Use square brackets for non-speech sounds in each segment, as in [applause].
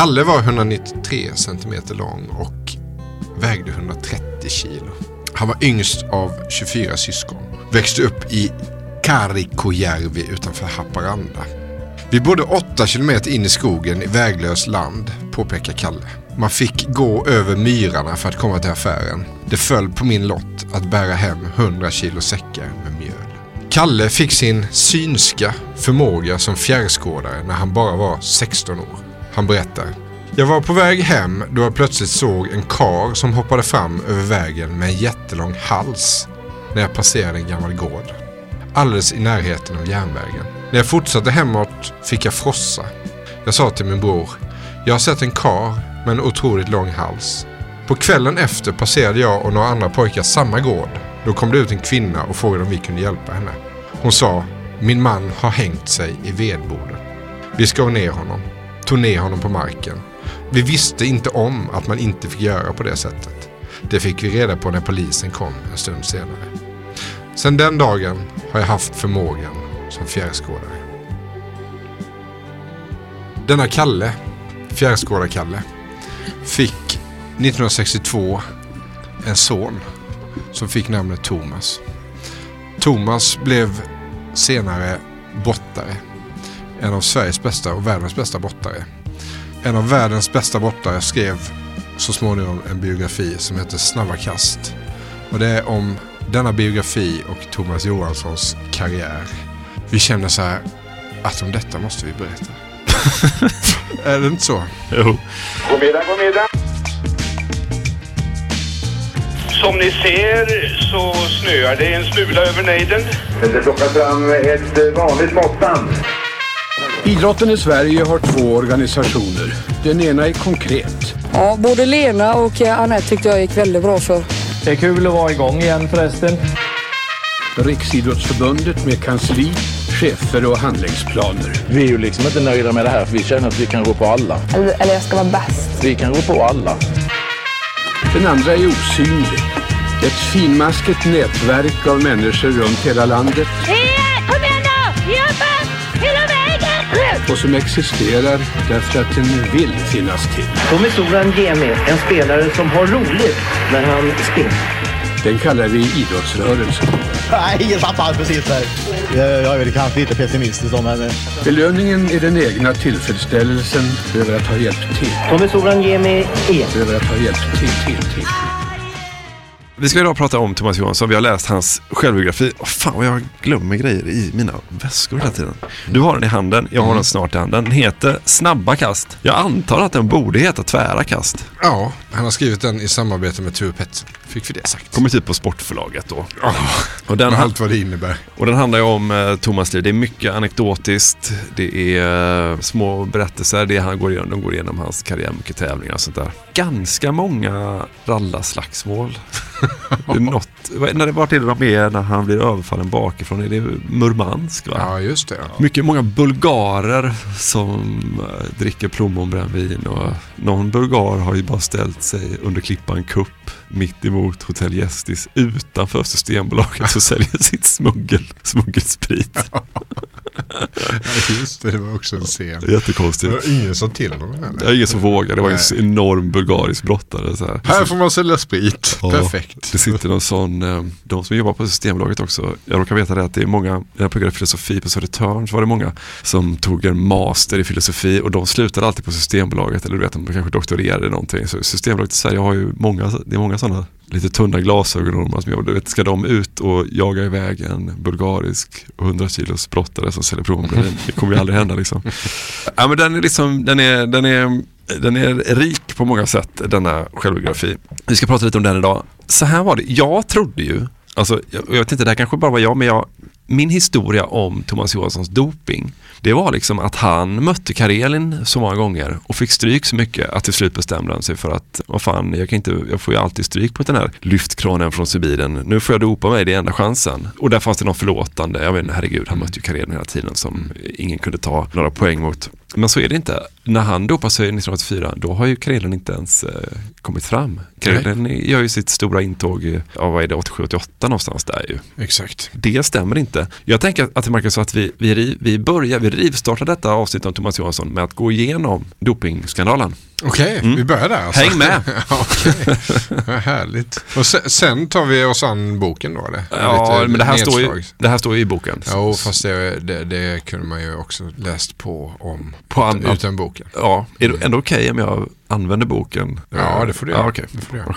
Kalle var 193 centimeter lång och vägde 130 kilo. Han var yngst av 24 syskon. Växte upp i Karikojärvi utanför Haparanda. Vi bodde 8 kilometer in i skogen i väglöst land, påpekar Kalle. Man fick gå över myrarna för att komma till affären. Det föll på min lott att bära hem 100 kilo säckar med mjöl. Kalle fick sin synska förmåga som fjärrskådare när han bara var 16 år. Han berättar. Jag var på väg hem då jag plötsligt såg en kar som hoppade fram över vägen med en jättelång hals när jag passerade en gammal gård. Alldeles i närheten av järnvägen. När jag fortsatte hemåt fick jag frossa. Jag sa till min bror. Jag har sett en kar med en otroligt lång hals. På kvällen efter passerade jag och några andra pojkar samma gård. Då kom det ut en kvinna och frågade om vi kunde hjälpa henne. Hon sa, min man har hängt sig i vedboden. Vi skar ner honom, tog ner honom på marken. Vi visste inte om att man inte fick göra på det sättet. Det fick vi reda på när polisen kom en stund senare. Sedan den dagen har jag haft förmågan som fjärrskådare. Denna Kalle, fjärrskådar-Kalle, fick 1962 en son som fick namnet Thomas. Thomas blev senare brottare. En av Sveriges bästa och världens bästa brottare. En av världens bästa brottare skrev så småningom en biografi som heter Snabba kast. Och det är om denna biografi och Thomas Johanssons karriär. Vi känner så här att om detta måste vi berätta. [laughs] är det inte så? Jo. God middag, god middag. Som ni ser så snöar det en smula över nejden. Det plockas fram ett vanligt måttband. Idrotten i Sverige har två organisationer. Den ena är konkret. Ja, både Lena och eh, Anette tyckte jag gick väldigt bra för. Det är kul att vara igång igen förresten. Riksidrottsförbundet med kansli, chefer och handlingsplaner. Vi är ju liksom inte nöjda med det här för vi känner att vi kan gå på alla. Eller, eller jag ska vara bäst. Vi kan gå på alla. Den andra är osynlig. Ett finmaskigt nätverk av människor runt hela landet Kom och som existerar därför att den vill finnas till. Tommy Soran Gemi, en spelare som har roligt när han spelar. Den kallar vi idrottsrörelsen. Nej, ingen tappar precis där. Jag jag är väl kanske lite pessimistisk då, men... eh, Belöningen är den egna tillfredsställelsen över att ha hjälpt till. Tommy Soran Gemi är. Över att ha hjälpt till, till, till. Vi ska idag prata om Thomas Johansson. Vi har läst hans självbiografi. Oh, fan vad jag glömmer grejer i mina väskor hela tiden. Du har den i handen, jag har den snart i handen. Den heter Snabba kast. Jag antar att den borde heta Tvära kast. Ja, han har skrivit den i samarbete med Ture Pettersson. Fick vi det sagt. Kommer typ på Sportförlaget då. och den allt vad det innebär. Och den handlar ju om eh, Thomas liv. Det är mycket anekdotiskt. Det är eh, små berättelser. Det han går igenom, de går igenom hans karriär, mycket tävlingar och sånt där. Ganska många rallarslagsmål. [laughs] det är något, vad- när det vart är det de är när han blir överfallen bakifrån? Är det Murmansk? Va? Ja, just det. Mycket, många bulgarer som eh, dricker plommonbrännvin och någon bulgar har ju bara ställt sig under klippan kupp mitt emot Hotell Gästis utanför Systembolaget och säljer sitt smuggel, smuggelsprit. [laughs] Ja, just det, det var också en scen. Jättekonstigt. Det var ingen som till honom Det heller. var ingen som vågade, det var en enorm bulgarisk brottare. Så här. Här får man sälja sprit. Ja, Perfekt. Det sitter någon sån, eh, de som jobbar på Systembolaget också, jag råkar veta det att det är många, när jag pluggade filosofi på Södertörn så var det många som tog en master i filosofi och de slutade alltid på Systembolaget eller du vet de kanske doktorerade i någonting. Så Systembolaget i Sverige har ju många, det är många sådana lite tunna glasögon som jobbar. Du vet, ska de ut och jaga iväg en bulgarisk 100 kilos brottare som säljer plommonbrännvin? Det kommer ju aldrig hända liksom. [laughs] Ja, men den är liksom, den är, den är, den är rik på många sätt, denna självbiografi. Vi ska prata lite om den idag. Så här var det, jag trodde ju, alltså, jag, jag vet inte, det här kanske bara var jag, men jag, min historia om Thomas Johanssons doping, det var liksom att han mötte Karelin så många gånger och fick stryk så mycket att till slut bestämde han sig för att, vad fan, jag, kan inte, jag får ju alltid stryk på den här lyftkranen från Sibirien. Nu får jag dopa mig, det är enda chansen. Och där fanns det någon förlåtande, jag vet inte, herregud, han mötte ju Karelin hela tiden som ingen kunde ta några poäng mot. Men så är det inte. När han dopar sig 1984, då har ju Karelin inte ens eh, kommit fram. Karelin gör ju sitt stora intåg, ja vad är det, 87-88 någonstans där ju. Exakt. Det stämmer inte. Jag tänker att det Marcus, så att vi, vi, vi börjar, vi rivstartar detta avsnitt om Thomas Johansson med att gå igenom dopingskandalen. Okej, Mm. vi börjar där alltså. Häng med! [laughs] Ja, Vad härligt. Och sen, sen tar vi oss an boken då eller? Ja, Lite men det här, står ju, det här står ju i boken. Jo, fast det, det, det kunde man ju också läst på om På an- utan boken. Ja, är det ändå okej om jag använder boken? Ja, det får du göra. Ja, okej. Det får du göra.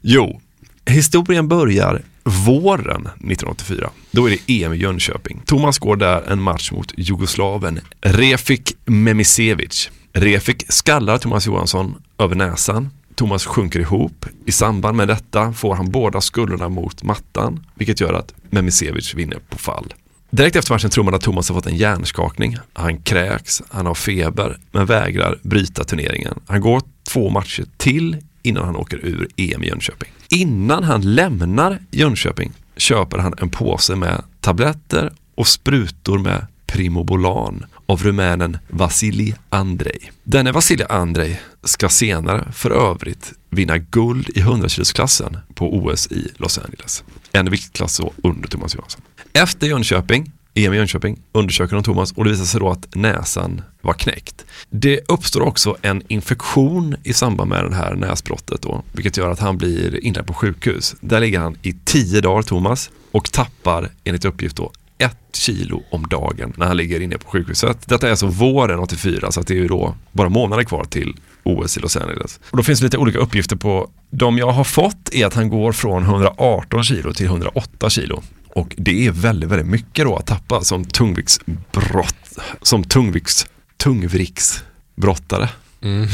Jo, historien börjar våren 1984. Då är det EM i Jönköping. Thomas går där en match mot Jugoslaven Refik Memisevic. Refik skallar Thomas Johansson över näsan. Thomas sjunker ihop. I samband med detta får han båda skulderna mot mattan, vilket gör att Memisevic vinner på fall. Direkt efter matchen tror man att Thomas har fått en hjärnskakning. Han kräks, han har feber, men vägrar bryta turneringen. Han går två matcher till innan han åker ur EM i Jönköping. Innan han lämnar Jönköping köper han en påse med tabletter och sprutor med Primobolan av rumänen Vasili Andrei. Denne Vasili Andrei ska senare för övrigt vinna guld i 100-kilosklassen på OS i Los Angeles. En viktklass så under Thomas Johansson. Efter Jönköping, EM i Jönköping, undersöker de Thomas och det visar sig då att näsan var knäckt. Det uppstår också en infektion i samband med det här näsbrottet då, vilket gör att han blir inlagd på sjukhus. Där ligger han i tio dagar, Thomas, och tappar enligt uppgift då ett kilo om dagen när han ligger inne på sjukhuset. Detta är alltså våren 84 så att det är ju då bara månader kvar till OS i Los Angeles. Och då finns det lite olika uppgifter på, de jag har fått är att han går från 118 kilo till 108 kilo. Och det är väldigt, väldigt mycket då att tappa som tungviktsbrott, som tungvikts, tungviktsbrottare. Mm.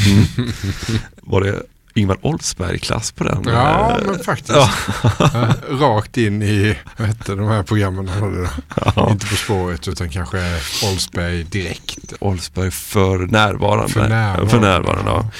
Var det Ingvar Oldsberg-klass på den? Ja, Eh, men faktiskt. Ja. Rakt in i vad hette de här programmen han hade då. Ja. Inte På spåret utan kanske Oldsberg direkt. Oldsberg för närvarande. För närvarande. För närvarande ja.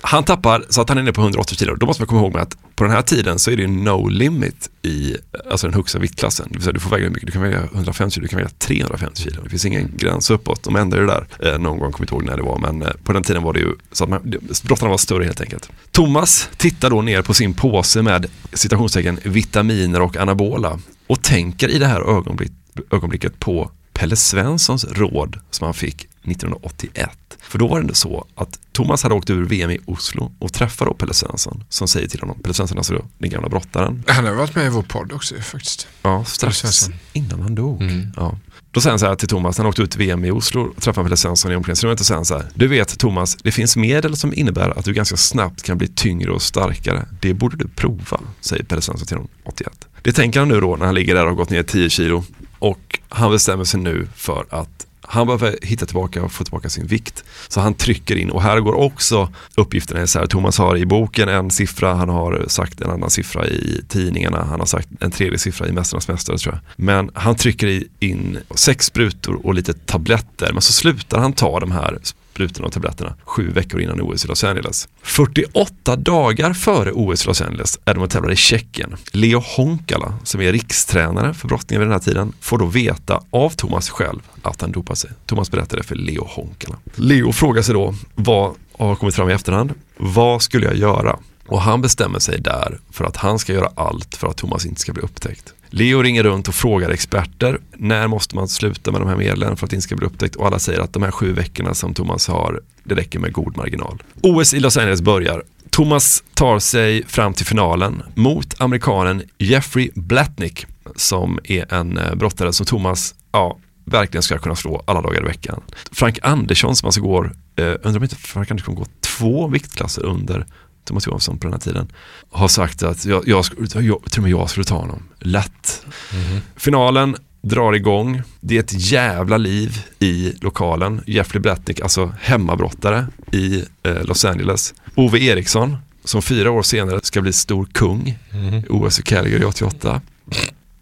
Han tappar så att han är nere på 180 kilo. Då måste man komma ihåg med att på den här tiden så är det ju no limit i alltså den högsta viktklassen. Det vill säga du får väga hur mycket, du kan väga 150 kilo, du kan väga 350 kilo. Det finns ingen gräns uppåt. De ändrade det där eh, någon gång, kommer inte ihåg när det var, men eh, på den tiden var det ju så att man, brottarna var större helt enkelt. Thomas tittar då ner på sin påse med citationstecken vitaminer och anabola och tänker i det här ögonblick, ögonblicket på Pelle Svenssons råd som han fick 1981. För då var det ändå så att Thomas hade åkt ur VM i Oslo och träffar då Pelle Svensson som säger till honom, Pelle Svensson alltså då, den gamla brottaren. Han har varit med i vår podd också faktiskt. Ja, strax innan han dog. Ja. Då säger han så här till Thomas, han åkte ut VM i Oslo och träffade Pelle Svensson i omklädningsrummet och säger han så här, du vet Thomas, det finns medel som innebär att du ganska snabbt kan bli tyngre och starkare. Det borde du prova, säger Pelle Svensson till honom 81. Det tänker han nu då när han ligger där och har gått ner 10 kilo och han bestämmer sig nu för att han behöver hitta tillbaka och få tillbaka sin vikt. Så han trycker in och här går också uppgifterna isär. Thomas har i boken en siffra, han har sagt en annan siffra i tidningarna, han har sagt en tredje siffra i Mästarnas Mästare tror jag. Men han trycker in sex sprutor och lite tabletter men så slutar han ta de här sprutorna och tabletterna sju veckor innan OS i Los Angeles. 48 dagar före OS i Los Angeles är de och tävlar i Tjeckien. Leo Honkala, som är rikstränare för brottningen vid den här tiden, får då veta av Thomas själv att han dopar sig. Thomas berättade för Leo Honkala. Leo frågar sig då, vad har kommit fram i efterhand? Vad skulle jag göra? Och han bestämmer sig där för att han ska göra allt för att Thomas inte ska bli upptäckt. Leo ringer runt och frågar experter, när måste man sluta med de här medlen för att det inte ska bli upptäckt? Och alla säger att de här sju veckorna som Thomas har, det räcker med god marginal. OS i Los Angeles börjar. Thomas tar sig fram till finalen mot amerikanen Jeffrey Blatnick som är en eh, brottare som Thomas, ja, verkligen ska kunna slå alla dagar i veckan. Frank Andersson som alltså går, eh, undrar om inte Frank Andersson går två viktklasser under Thomas Johansson på den här tiden, har sagt att jag, jag, jag, jag tror jag skulle ta honom lätt. Mm. Finalen drar igång. Det är ett jävla liv i lokalen. Jeffrey Blatnick, alltså hemmabrottare i eh, Los Angeles. Ove Eriksson, som fyra år senare ska bli stor kung mm. OS i Calgary 88.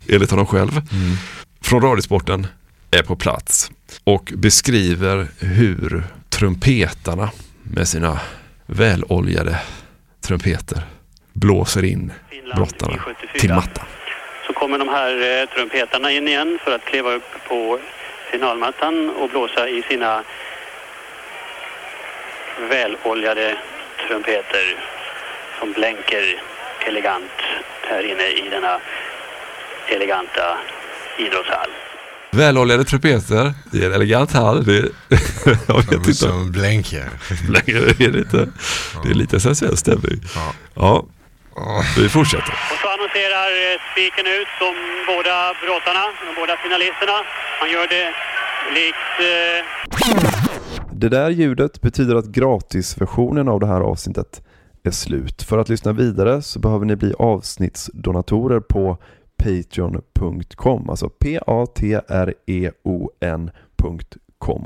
Enligt honom själv. Mm. Från Radiosporten är på plats och beskriver hur trumpetarna med sina väloljade trumpeter blåser in brottarna till mattan. Så kommer de här eh, trumpetarna in igen för att kliva upp på finalmattan och blåsa i sina väloljade trumpeter som blänker elegant här inne i denna eleganta idrottshall. Väloljade trumpeter, det är en elegant hall. Det, [laughs] jag vet inte. Som blänker. Blänker är det inte. Det är lite sensuell stämning. Ja. ja. Vi fortsätter. Och så annonserar eh, spiken ut de båda brottarna, de båda finalisterna. Han gör det likt... Eh... Det där ljudet betyder att gratisversionen av det här avsnittet är slut. För att lyssna vidare så behöver ni bli avsnittsdonatorer på patreon.com, alltså p-a-t-r-e-o-n.com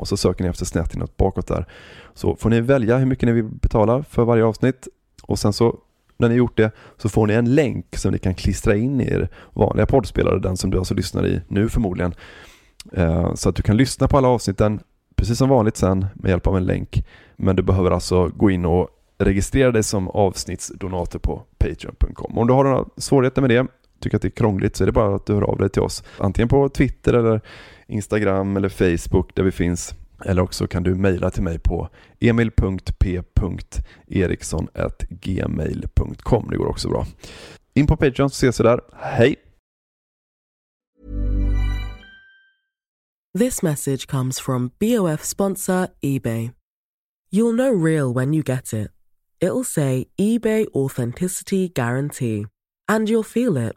och så söker ni efter snett inåt bakåt där. Så får ni välja hur mycket ni vill betala för varje avsnitt och sen så när ni gjort det så får ni en länk som ni kan klistra in i er vanliga poddspelare, den som du alltså lyssnar i nu förmodligen. Eh, så att du kan lyssna på alla avsnitten precis som vanligt sen med hjälp av en länk. Men du behöver alltså gå in och registrera dig som avsnittsdonator på Patreon.com. Om du har några svårigheter med det tycker att det är krångligt så är det bara att du hör av dig till oss. Antingen på Twitter eller Instagram eller Facebook där vi finns. Eller också kan du mejla till mig på emil.p.eriksson.gmail.com. Det går också bra. In på Patreon så ses vi där. Hej! This message comes from BOF sponsor Ebay. You'll know real when you get it. It'll say eBay Authenticity Guarantee. And you'll feel it.